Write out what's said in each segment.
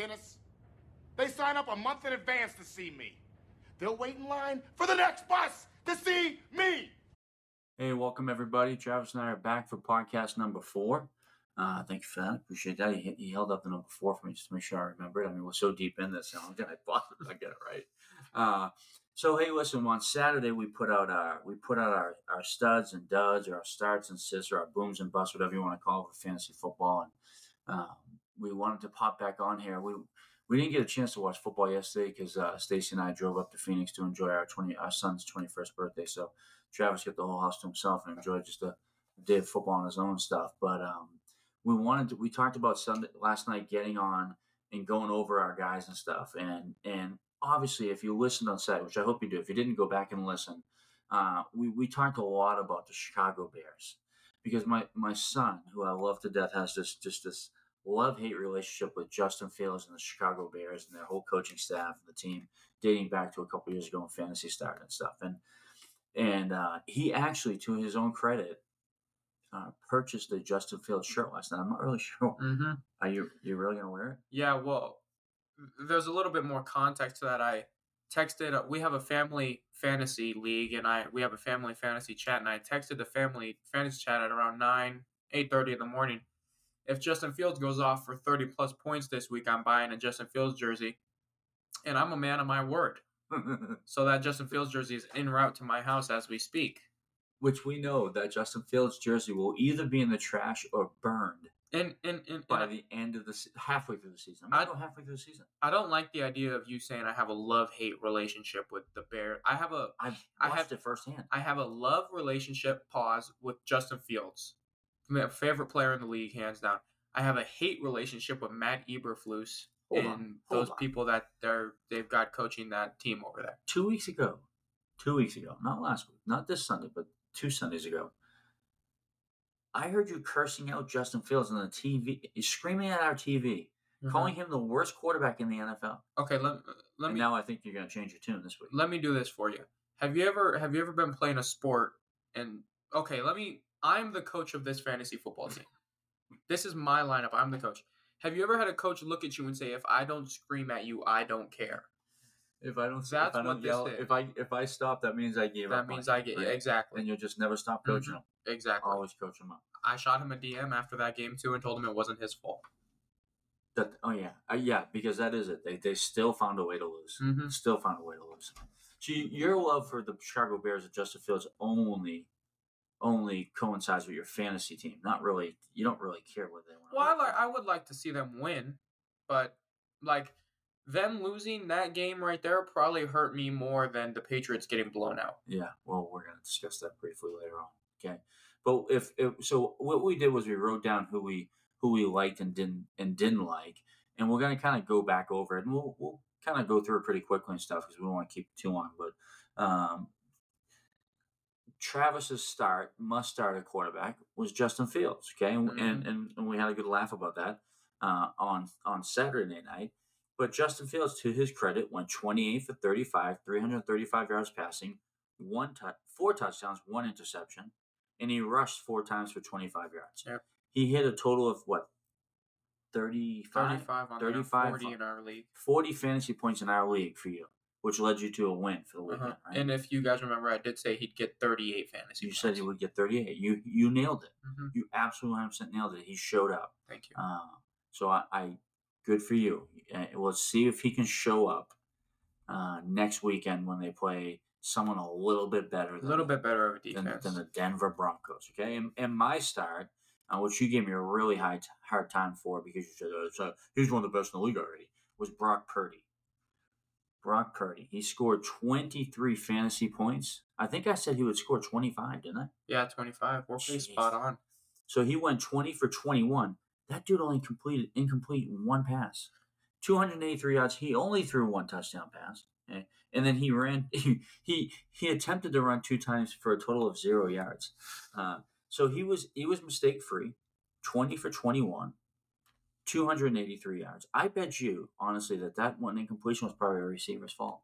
Dennis. They sign up a month in advance to see me. They'll wait in line for the next bus to see me. Hey, welcome everybody. Travis and I are back for podcast number four. Uh, thank you for that. Appreciate that. He, he held up the number four for me just to make sure I remember it. I mean, we're so deep in this, I'm gonna I get it right. Uh, so hey, listen. On Saturday, we put out our we put out our, our studs and duds, or our starts and sits, or our booms and busts, whatever you want to call it, for fantasy football. And um, we wanted to pop back on here. We we didn't get a chance to watch football yesterday because uh, Stacy and I drove up to Phoenix to enjoy our twenty our son's twenty first birthday. So Travis got the whole house to himself and enjoyed just a day of football on his own stuff. But um, we wanted to. We talked about Sunday last night getting on and going over our guys and stuff. And and obviously, if you listened on Saturday, which I hope you do, if you didn't go back and listen, uh, we we talked a lot about the Chicago Bears because my my son, who I love to death, has this just this love hate relationship with Justin Fields and the Chicago Bears and their whole coaching staff and the team, dating back to a couple years ago in fantasy start and stuff. And and uh, he actually, to his own credit, uh, purchased a Justin Fields shirt last night. I'm not really sure. Mm-hmm. Are you you really gonna wear it? Yeah, well, there's a little bit more context to that. I texted. We have a family fantasy league, and I we have a family fantasy chat, and I texted the family fantasy chat at around nine eight thirty in the morning. If Justin Fields goes off for thirty plus points this week, I'm buying a Justin Fields jersey, and I'm a man of my word. So that Justin Fields jersey is en route to my house as we speak. Which we know that Justin Fields jersey will either be in the trash or burned And and, and, by and the end of the se- halfway through the season. I'm I- go halfway through the season. I don't like the idea of you saying I have a love hate relationship with the Bears. I have a I've I have- it firsthand. I have a love relationship pause with Justin Fields, my favorite player in the league, hands down. I have a hate relationship with Matt Eberflus Hold and on, those on. people that they're they've got coaching that team over there. Two weeks ago, two weeks ago, not last week, not this Sunday, but two Sundays ago, I heard you cursing out Justin Fields on the TV, screaming at our TV, mm-hmm. calling him the worst quarterback in the NFL. Okay, let let and me now I think you're going to change your tune this week. let me do this for you. Have you ever have you ever been playing a sport and okay, let me I'm the coach of this fantasy football team. This is my lineup. I'm the coach. Have you ever had a coach look at you and say, "If I don't scream at you, I don't care"? If I don't, That's if I don't yell, if I if I stop, that means I gave up. That means I get right? exactly, and you'll just never stop coaching him. exactly. Always coach him up. I shot him a DM after that game too and told him it wasn't his fault. That oh yeah, uh, yeah, because that is it. They they still found a way to lose. Mhm. Still found a way to lose. So you, your love for the Chicago Bears and Justin Fields only only coincides with your fantasy team. Not really. You don't really care what they want. Well, I like I would like to see them win, but like them losing that game right there probably hurt me more than the Patriots getting blown out. Yeah, well, we're going to discuss that briefly later on. Okay, but if, if so, what we did was we wrote down who we who we liked and didn't and didn't like, and we're going to kind of go back over it, and we'll we'll kind of go through it pretty quickly and stuff because we don't want to keep it too long. But um, Travis's start must start at quarterback was Justin Fields. Okay, and, and, and and we had a good laugh about that uh, on on Saturday night. But Justin Fields, to his credit, went 28 for 35, 335 yards passing, one tou- four touchdowns, one interception, and he rushed four times for 25 yards. Yep. He hit a total of what? 35? 35 on 35 35 40 in our league. 40 fantasy points in our league for you, which led you to a win for the weekend, Uh-huh. right? And if you guys remember, I did say he'd get 38 fantasy. you said he would get 38. You you nailed it. Mhm. You absolutely 100% nailed it. He showed up. Thank you. Uh, so I, I, good for you. Uh, Let's see if he can show up uh, next weekend when they play someone a little bit better. A Than, little bit better of a than, defense. than the Denver Broncos. Okay, and, and my start, uh, which you gave me a really high t- hard time for because you said uh, so he's one of the best in the league already, was Brock Purdy. Brock Purdy. He scored 23 fantasy points. I think I said he would score 25, didn't I? yeah, 25. We're pretty Jeez. spot on. So he went 20 for 21. That dude only completed incomplete one pass. 283 yards. He only threw one touchdown pass. And then he ran he he, he attempted to run two times for a total of 0 yards. Uh, so he was he was mistake free. 20 for 21. 283 yards. I bet you honestly that that one incompletion was probably a receiver's fault.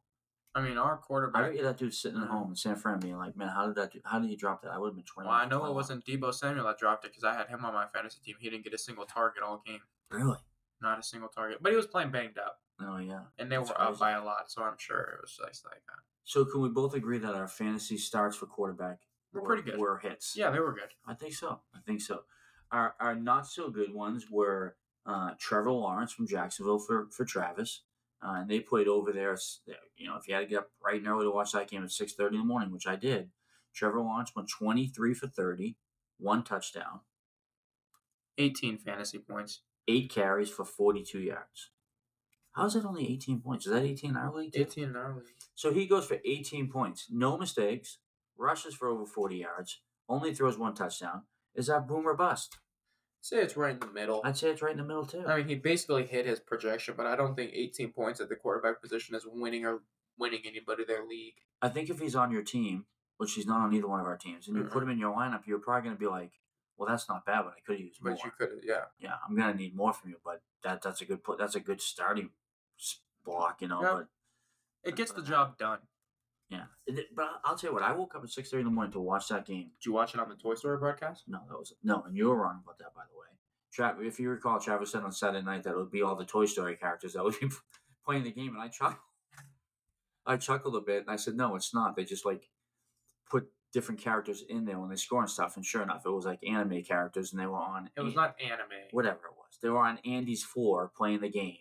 I mean, our quarterback. I bet you that dude sitting at home in San Fran being like, "Man, how did that? Do, how did he drop that? I would have been 20." Well, I know it wasn't Deebo Samuel that dropped it because I had him on my fantasy team. He didn't get a single target all game. really. not a single target. But he was playing banged up, Oh yeah. and they That's were up by a lot, so I'm sure it was just like that. So can we both agree that our fantasy starts for quarterback We're were, pretty good. were hits? Yeah, they were good. I think so. I think so. Our our not so good ones were uh, Trevor Lawrence from Jacksonville for for Travis, uh, and they played over there. You know, if you had to get up bright and early to watch that game at six thirty in the morning, which I did, Trevor Lawrence went twenty three for thirty, one touchdown, 18 fantasy points. eight carries for forty two yards. How is that only eighteen points? Is that eighteen in our league? too? 18 in our league. So he goes for 18 points, no mistakes, rushes for over 40 yards, only throws one touchdown. Is that boom or bust? Say it's right in the middle. I'd say it's right in the middle too. I mean, he basically hit his projection, but I don't think 18 points at the quarterback position is winning or winning anybody their league. I think if he's on your team, which he's not on either one of our teams, and you put him in your lineup, you're probably going to be like, "Well, that's not bad, but I could have used more." But you could, yeah. Yeah, I'm going to need more from you, but that that's a good put. That's a good starting block, you know. Yeah. But It gets the job done. Yeah, It- it- but I'll tell you what. I woke up at 6:30 in the morning to watch that game. Did you watch it on the Toy Story broadcast? No, that was no, and you were wrong about that, by the way. Tra- if you recall, Travis said on Saturday night that it would be all the Toy Story characters that would be playing the game, and I chuckled. I chuckled a bit, and I said, "No, it's not. They just like put different characters in there when they score and stuff." And sure enough, it was like anime characters, and they were on. It was An- not anime. whatever it was. They were on Andy's floor playing the game.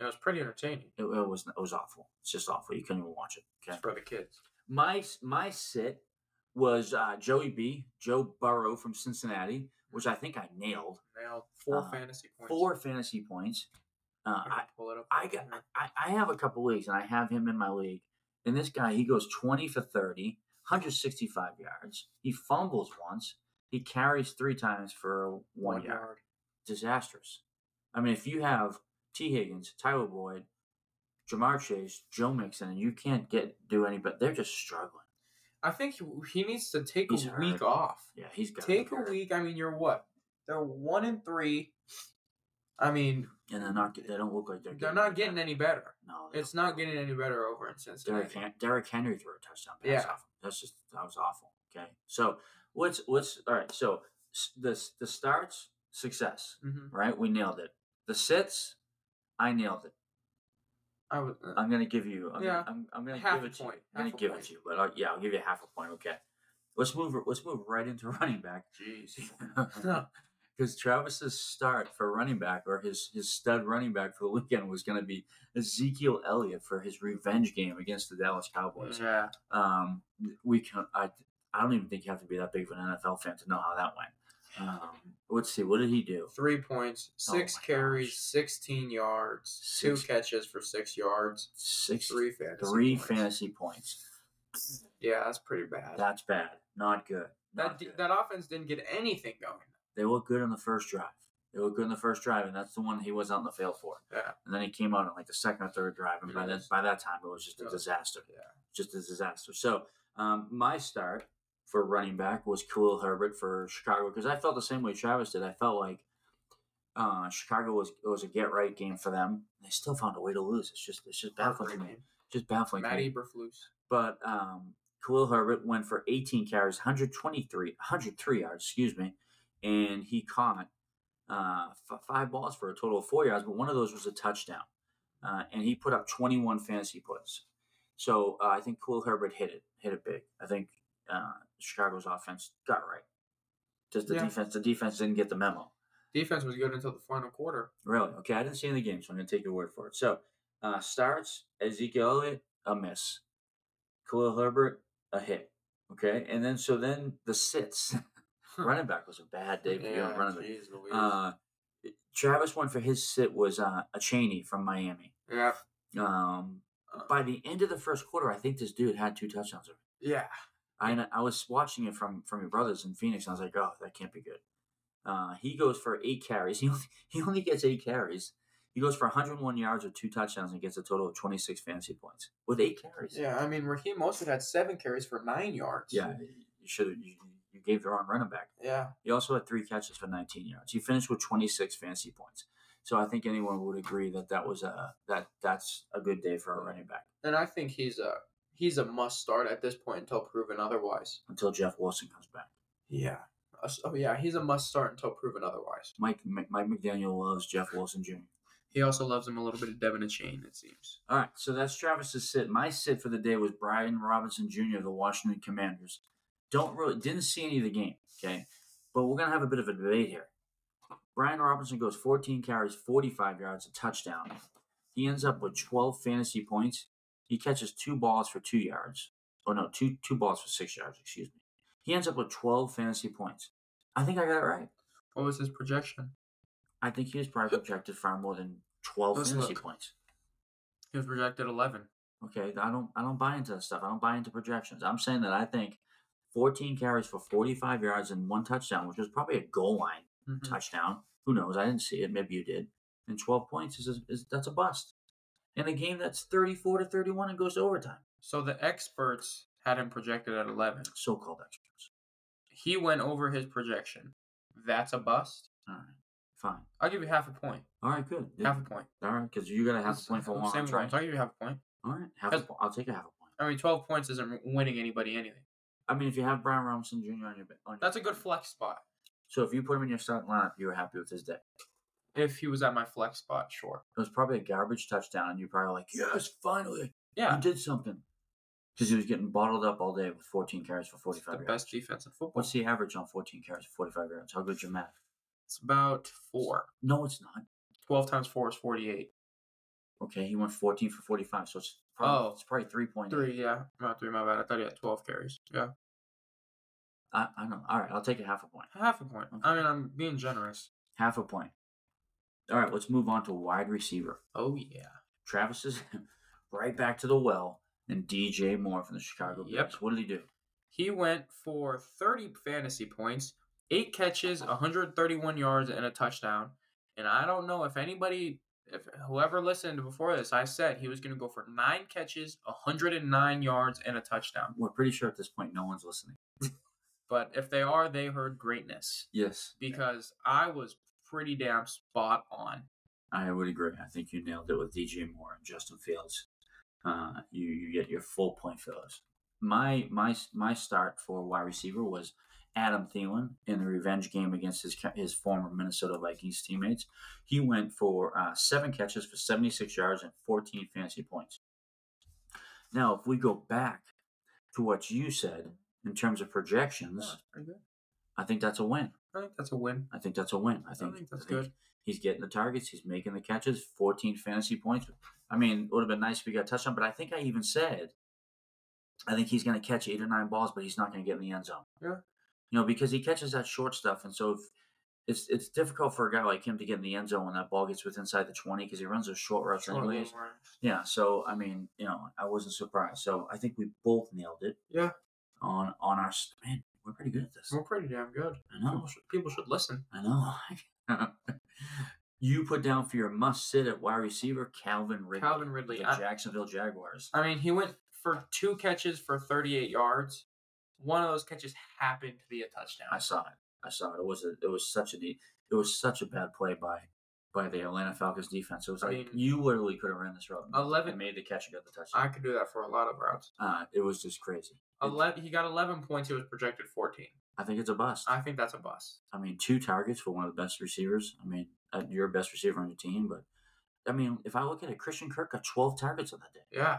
It was pretty entertaining It, it was it was awful. It's just awful. You couldn't even watch it. Okay. for the kids. My my sit was uh, Joey B, Joe Burrow from Cincinnati, which I think I nailed. Nailed four Uh, fantasy points. Four fantasy points. Uh, I pull it up. I got I, I have a couple leagues and I have him in my league. And this guy, he goes 20 for 30, 165 yards. He fumbles once. He carries three times for one, yard. Disastrous. I mean, if you have Tee Higgins, Tyler Boyd, Ja'Marr Chase, Joe Mixon, and you can't get do any, but they're just struggling. I think he, he needs to take He's a week off. Yeah, he's got Take a week. I mean, you're what? They're one and three. I mean, and they're not. They don't look like they're. they're not getting any better. No, It's don't. not getting any better over in Cincinnati. Derrick, Derrick Henry threw a touchdown pass Yeah. off. That's just that was awful. Okay, so what's what's all right? So the the starts success, hmm right? We nailed it. The sits, I nailed it. I would. uh, I'm gonna give you. I'm Yeah. gonna, I'm, I'm gonna Half give a it to you. point. I'm gonna give point. it to you, but uh, yeah, I'll give you half a point. Okay. Let's move. Let's move right into running back. Jeez. Because Travis's start for running back, or his his stud running back for the weekend, was going to be Ezekiel Elliott for his revenge game against the Dallas Cowboys. yeah. Um, we can. I I don't even think you have to be that big of an NFL fan to know how that went. Um, let's see. What did he do? Three points, Oh six my carries, gosh. 16 yards, two catches for six yards, Six, three fantasy three points. fantasy points. Yeah, that's pretty bad. That's bad. Not good. that Not d- good. that offense didn't get anything going. They looked good on the first drive. They looked good in the first drive, and that's the one he was out on the field for. Yeah. And then he came out on like the second or third drive, and by that by that time it was just a disaster. Yeah. Just a disaster. So um, my start for running back was Khalil Herbert for Chicago because I felt the same way Travis did. I felt like uh, Chicago was it was a get right game for them. They still found a way to lose. It's just it's just baffling to me. Just baffling. to Matt. Eberflus. But um, Khalil Herbert went for 18 carries, 123, 103 yards, excuse me, and he caught uh, f- five balls for a total of four yards, but one of those was a touchdown. Uh, and he put up 21 fantasy points. So uh, I think Khalil Herbert hit it, hit it big. I think uh, Chicago's offense got right. Just the Yeah. defense, the defense didn't get the memo. Defense was good until the final quarter. Really? Okay, I didn't see any game, so I'm going to take your word for it. So, uh, starts Ezekiel Elliott, a miss. Khalil Herbert, a hit. Okay, and then so then the sits. running back was a bad day for you on running back. Uh, Travis one for his sit was uh, Achane from Miami. yeah. Um, by the end of the first quarter, I think this dude had two touchdowns. Yeah. I I was watching it from from your brothers in Phoenix, and I was like, oh, that can't be good. Uh, he goes for eight carries. He only, he only gets eight carries. He goes for 101 yards with two touchdowns and gets a total of 26 fantasy points with eight carries. Yeah. I mean, Raheem Mostert had seven carries for nine yards. yeah. You should you, you gave the wrong running back. Yeah. He also had three catches for 19 yards. He finished with 26 fantasy points. So I think anyone would agree that that was a that that's a good day for a running back And I think he's a he's a must start at this point until proven otherwise. until Jeff Wilson comes back. Yeah. Oh yeah, he's a must start until proven otherwise. Mike Mike Mike McDaniel loves Jeff Wilson Jr. He also loves him a little bit of De'Von Achane, it seems. All right, so that's Travis's sit. My sit for the day was Brian Robinson Jr. of the Washington Commanders. Don't really didn't see any of the game, okay, but we're gonna have a bit of a debate here. Brian Robinson goes 14 carries, 45 yards, a touchdown. He ends up with 12 fantasy points. He catches two balls for two yards. Oh no, two two balls for six yards. Excuse me. He ends up with 12 fantasy points. I think I got it right. What was his projection? I think he was probably projected for more than 12 Let's fantasy look. points. He was projected eleven. Okay, I don't I don't buy into that stuff. I don't buy into projections. I'm saying that I think 14 carries for 45 yards and one touchdown, which was probably a goal line Mhm. touchdown. Who knows? I didn't see it. Maybe you did. And 12 points is, is that's a bust. In a game that's 34 to 31 and goes to overtime. So the experts had him projected at eleven. So-called experts. He went over his projection. That's a bust. All right, fine. I'll give you half a point. All right, good. Half a point. All right, because you're going to have a point for Same one. right? I'll give you half a point. All right, half a point. I'll take a half a point. I mean, twelve points isn't winning anybody anything. I mean, if you have Brian Robinson Jr. on your on your That's a good flex spot. So if you put him in your starting lineup, you were happy with his day. If he was at my flex spot, sure. It was probably a garbage touchdown, and you're probably like, yes, finally, Yeah, he did something. Because he was getting bottled up all day with 14 carries for 45 the yards. best defense in football. What's the average on 14 carries for 45 yards? How good's your math? It's about four. No, it's not. 12 times 4 is 48. Okay, he went 14 for 45, so it's probably, Oh. it's probably 3.8. Three, yeah. Not three, my bad. I thought he had 12 carries. Yeah. I, I know. All right, I'll take a half a point. Half a point. I mean, I'm being generous. Half a point. All right, let's move on to wide receiver. Oh, yeah. Travis is right back to the well, and DJ Moore from the Chicago Yep. Bears. What did he do? He went for 30 fantasy points, eight catches, 131 yards, and a touchdown. And I don't know if anybody, if whoever listened before this, I said he was going to go for nine catches, 109 yards, and a touchdown. We're pretty sure at this point no one's listening. But if they are, they heard greatness Yes. because I was pretty damn spot on. I would agree. I think you nailed it with DJ Moore and Justin Fields. Uh, you you get your full point for those. My my my start for wide receiver was Adam Thielen in the revenge game against his his former Minnesota Vikings teammates. He went for uh, seven catches for seventy six yards and fourteen fantasy points. Now, if we go back to what you said in terms of projections. I think that's a win. I think that's a win. I think that's a win. I I think, think that's good. He's getting the targets. He's making the catches. 14 fantasy points. I mean, it would have been nice if he got a touchdown, but I think I even said, I think he's going to catch eight or nine balls, but he's not going to get in the end zone. Yeah. You know, because he catches that short stuff, and so if, it's it's difficult for a guy like him to get in the end zone when that ball gets within inside the 20 because he runs those short routes Short anyways. Yeah. So I mean, you know, I wasn't surprised. So I think we both nailed it Yeah, on on our man. We're pretty good at this. we're pretty damn good. I know. People should, people should listen. I know. you put down for your must sit at wide receiver Calvin Ridley. Calvin Ridley. The I- Jacksonville Jaguars. I mean, he went for two catches for 38 yards. One of those catches happened to be a touchdown. I saw it. I saw it. It was a, it was such a neat, it was such a bad play by by the Atlanta Falcons defense. It was I like mean, you literally could have ran this route. and 11 made the catch and got the touchdown. I could do that for a lot of routes. uh, it was just crazy. 11, he got 11 points. He was projected 14. I think it's a bust. I think that's a bust. I mean, two targets for one of the best receivers. I mean, uh, you're best receiver on your team, but I mean, if I look at it, Christian Kirk got 12 targets on that day. Yeah.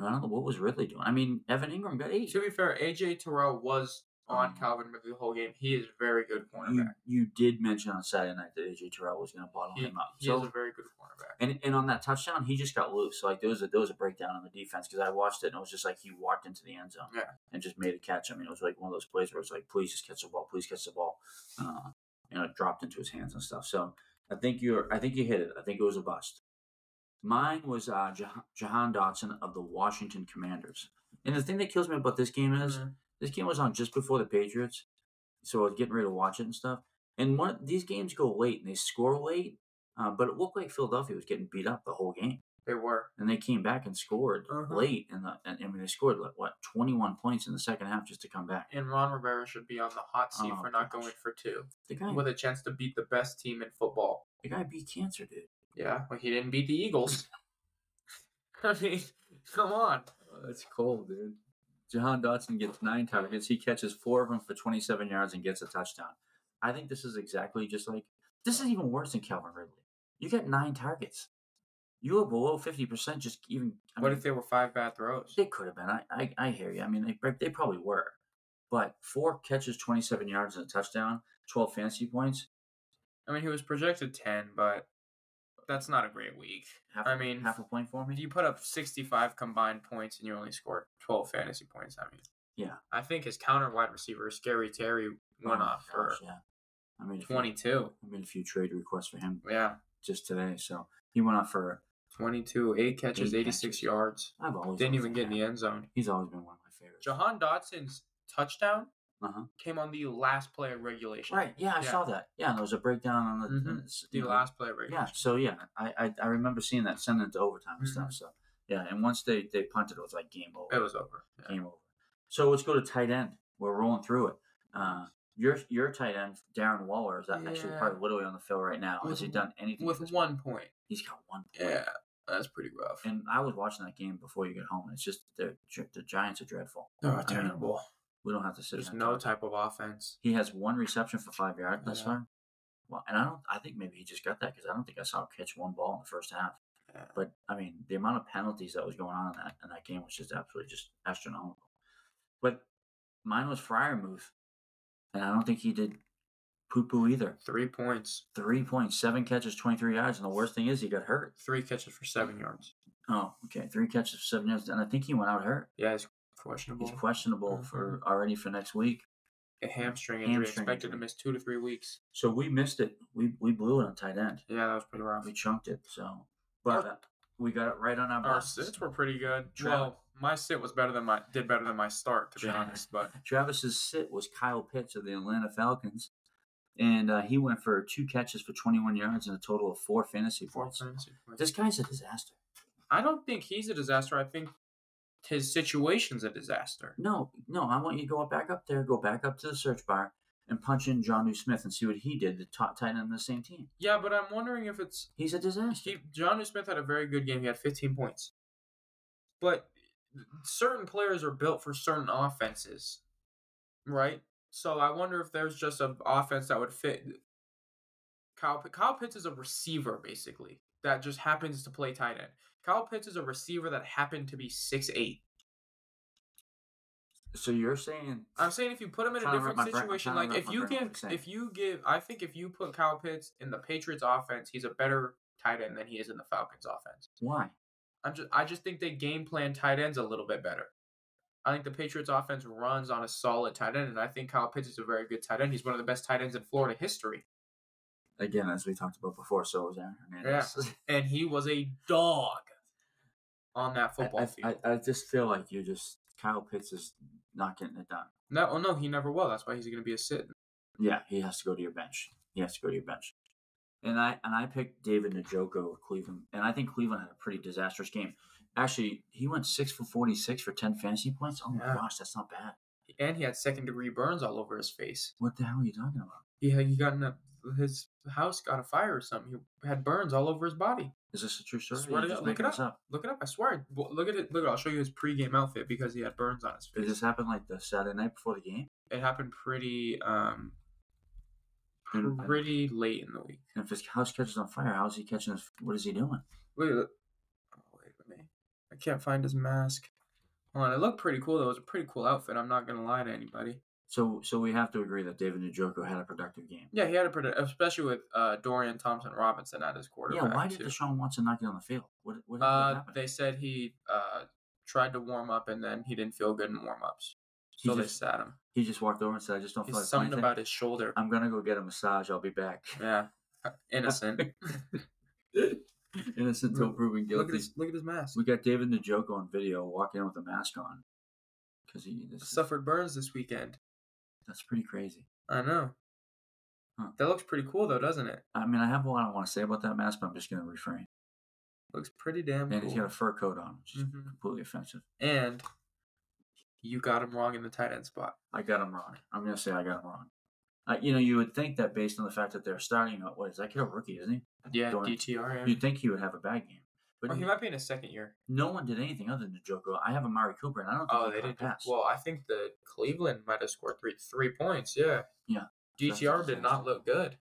I don't know what was Ridley doing. I mean, Evan Engram got eight. To be fair, AJ Terrell was on Um, Calvin Ridley the whole game. He is a very good You, cornerback. you did mention on Saturday night that AJ Terrell was going to bottle He, him up. he So is a very good cornerback. and and on that touchdown, he just got loose. So like there was a there was a breakdown on the defense because I watched it and it was just like he walked into the end zone Yeah. and just made a catch. I mean, it was like one of those plays where it's like, please just catch the ball, please catch the ball. Uh, you know, it dropped into his hands and stuff. So I think you're I think you hit it. I think it was a bust. Mine was uh, Jah- Jahan Dotson of the Washington Commanders. And the thing that kills me about this game is Mhm. This game was on just before the Patriots, so I was getting ready to watch it and stuff. And one these games go late and they score late, uh, but it looked like Philadelphia was getting beat up the whole game, They were. and they came back and scored Uh-huh. late, and the and, I mean they scored like what twenty one points in the second half just to come back. And Ron Rivera should be on the hot seat Oh, for not gosh. going for two, The guy, with a chance to beat the best team in football. the guy beat cancer, dude. Yeah, well, he didn't beat the Eagles. I mean, come on. That's cold, dude. Jahan Dotson gets nine targets. He catches four of them for 27 yards and gets a touchdown. I think this is exactly just like this is even worse than Calvin Ridley. You get nine targets. You were below 50%. Just even. I what mean, if they were five bad throws? they could have been? I, I I hear you. I mean, they they probably were, but four catches, 27 yards and a touchdown, 12 fantasy points. I mean, he was projected ten, but that's not a great week. Half, I mean, half a point for me. you put up 65 combined points and you only scored 12 fantasy points, I mean, Yeah. I think his counter wide receiver, Scary Terry, went Oh, off for yeah. I made few, 22. I made a few trade requests for him Yeah, just today, so he went off for. 22, eight catches, Eight 86 catches. yards. I've always Didn't even get in the end zone. He's always been one of my favorites. Jahan Dotson's touchdown Uh-huh. came on the last play of regulation. Right. Yeah, I Yeah. saw that. Yeah, there was a breakdown on the. Mhm. and The know, last play of Yeah. So yeah, I, I I remember seeing that sending it to overtime and stuff. Mhm. So yeah, and once they they punted, it was like game over. It was over. Yeah. game over. So let's go to tight end. We're rolling through it. Uh, your your tight end, Darren Waller, is actually probably literally on the field right now. Has he done anything? With one point? point. He's got one point. Yeah, that's pretty rough. And I was watching that game before you get home. And it's just the the Giants are dreadful. Oh, I mean, terrible. We don't have to sit. There's here no talk. type of offense. He has one reception for five yards thus Yeah. far. Well, and I don't. I think maybe he just got that because I don't think I saw him catch one ball in the first half. Yeah. But I mean, the amount of penalties that was going on in that in that game was just absolutely just astronomical. But mine was Freiermuth, and I don't think he did poo poo either. Three points, Three points, seven catches, twenty three yards, and the worst thing is he got hurt. three catches for seven yards. Oh, okay, three catches, for seven yards, and I think he went out hurt. Yeah, he's questionable. He's questionable for already for next week. a hamstring injury, Hamstring expected injury. to miss two to three weeks. So we missed it. We we blew it on tight end. Yeah, that was pretty rough. We chunked it. So, but uh, we got it right on our. Our box. sits were pretty good. Tra- well, my sit was better than my did better than my start, to be Tra- honest. But Travis's sit was Kyle Pitts of the Atlanta Falcons, and uh, he went for two catches for 21 yards and a total of four fantasy four points. fantasy points. This guy's a disaster. I don't think he's a disaster. I think his situation's a disaster. No, no, I want you to go back up there, go back up to the search bar, and punch in Jonnu Smith and see what he did. The top tight end on the same team. Yeah, but I'm wondering if it's He's a disaster. he. Jonnu Smith had a very good game. He had 15 points, but certain players are built for certain offenses, right? So I wonder if there's just an offense that would fit. Kyle Kyle Pitts is a receiver basically that just happens to play tight end. Kyle Pitts is a receiver that happened to be six eight. So you're saying I'm saying if you put him in a Trying to wrap different situation, like if you brain around give, what you're saying. if you give, I think if you put Kyle Pitts in the Patriots offense, he's a better tight end than he is in the Falcons offense. why? I'm just, I just think they game plan tight ends a little bit better. I think the Patriots offense runs on a solid tight end, and I think Kyle Pitts is a very good tight end. He's one of the best tight ends in Florida history, Again, as we talked about before, so was Aaron Hernandez. and he was a dog on that football I, field. I, I just feel like you just Kyle Pitts is not getting it done. no, oh no, he never will. That's why he's going to be a sit. Yeah, he has to go to your bench. He has to go to your bench. And I and I picked David Njoku of Cleveland, and I think Cleveland had a pretty disastrous game. Actually, he went six for forty six for ten fantasy points. Oh my gosh, that's not bad. And he had second degree burns all over his face. What the hell are you talking about? He had, he got in a, his house got a fire or something. He had burns all over his body. Is this a true story? Swear to God, look it this up. Look it up. I swear. Look at it. Look. At. I'll show you his pregame outfit because he had burns on his face. Did this happen like the Saturday night before the game? It happened pretty um pretty late in the week. And if his house catches on fire, how's he catching his? What is he doing? Wait, look. Oh, wait a minute. I can't find his mask. Hold on. It looked pretty cool though. It was a pretty cool outfit. I'm not gonna lie to anybody. So, so we have to agree that David Njoku had a productive game. Yeah, he had a pretty, especially with uh, Dorian Thompson Robinson at his quarterback. Yeah, why did too. Deshaun Watson not get on the field? What, what, what Uh, happened? they said he uh tried to warm up and then he didn't feel good in warm ups, He so they just- sat him. He just walked over and said, "I just don't feel He's like something about his shoulder. I'm gonna go get a massage. I'll be back." Yeah, innocent. Innocent until Look- proven look guilty. at his look at his mask. We got David Njoku on video walking in with a mask on because he Suffered burns this weekend. That's pretty crazy. I know. Huh. That looks pretty cool though, doesn't it? I mean, I have a lot I want to say about that mask, but I'm just gonna refrain. Looks pretty damn And he's got a fur coat on, which is Mhm. completely offensive. And you got him wrong in the tight end spot. I got him wrong. I'm gonna say I got him wrong. Uh, you know, you would think that based on the fact that they're starting, uh, what is that kid a rookie, isn't he? Yeah. DTR. Yeah. You'd think he would have a bad game. But Well, he he- might be in his second year. no one did anything other than Njoku. I have Amari Cooper, and I don't think Oh, they did. pass. Well, I think the Cleveland might have scored three three points. Yeah. Yeah. DTR did not look good.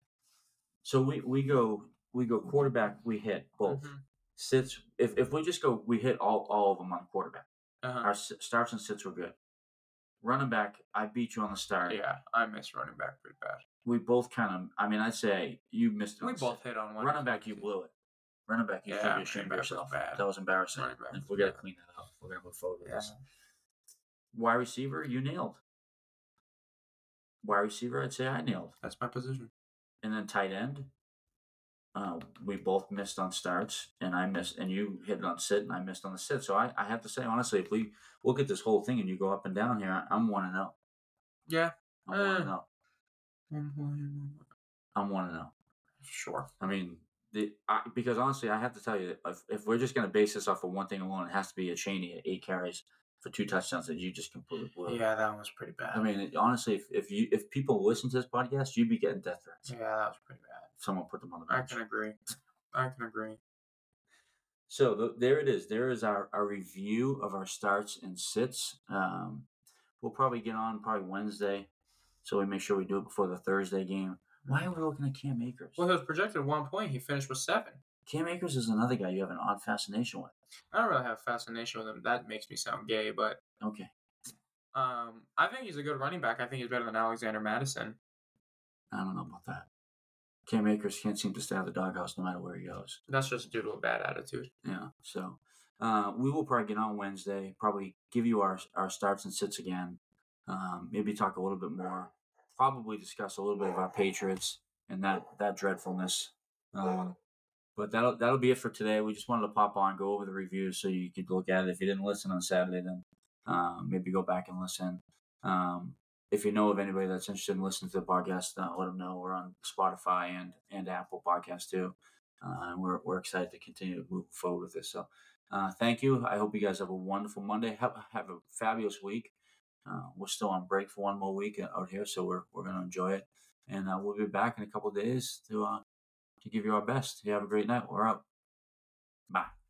so we we go we go quarterback. We hit both Mhm. sits. If if we just go, we hit all all of them on quarterback. Uh-huh. Our starts and sits were good. Running back, I beat you on the start. Yeah, I miss running back pretty bad. We both kind of. I mean, I'd say you missed. We both hit on one. Running back, you blew it. Running back, you should be ashamed of running back was yourself. bad. That was embarrassing. Back And was we got to clean that up. We're gonna move forward with Yeah. this. Wide receiver, you nailed. Wide receiver, I'd say I nailed. That's my position. And then tight end, uh, we both missed on starts, and I missed, and you hit it on sit, and I missed on the sit. So I, I have to say honestly, if we look at this whole thing and you go up and down here, I'm one and zero. Yeah. I'm one Eh. and zero. I'm one and zero. Sure. I mean, the I, because honestly, I have to tell you, if, if we're just going to base this off of one thing alone, it has to be Achane at eight carries for two touchdowns that you just completely blew. Yeah, that was pretty bad. I mean, it- honestly, if, if you if people listen to this podcast, you'd be getting death threats. yeah, that was pretty bad. Someone put them on the back. I can agree. I can agree. So th- there it is. There is our, our review of our starts and sits. Um, we'll probably get on probably Wednesday, so we make sure we do it before the Thursday game. Why are we looking at Cam Akers? Well, he was projected at one point. He finished with seven. Cam Akers is another guy you have an odd fascination with. I don't really have a fascination with him. That makes me sound gay, but Okay, um, I think he's a good running back. I think he's better than Alexander Mattison. I don't know about that. Cam Akers can't seem to stay out of the doghouse no matter where he goes. That's just due to a bad attitude. Yeah. So uh, we will probably get on Wednesday. Probably give you our our starts and sits again. Um, maybe talk a little bit more. Probably discuss a little bit our Patriots and that that dreadfulness. Um, but that'll that'll be it for today. We just wanted to pop on, go over the reviews, so you could look at it. If you didn't listen on Saturday, then um, maybe go back and listen. Um, if you know of anybody that's interested in listening to the podcast, uh, let them know. We're on Spotify and and Apple Podcast too, uh, and we're we're excited to continue to move forward with this. So, uh, thank you. I hope you guys have a wonderful Monday. Have have a fabulous week. Uh, we're still on break for one more week out here, so we're we're gonna enjoy it, and uh, we'll be back in a couple days to uh, to give you our best. You have a great night. We're out. Bye.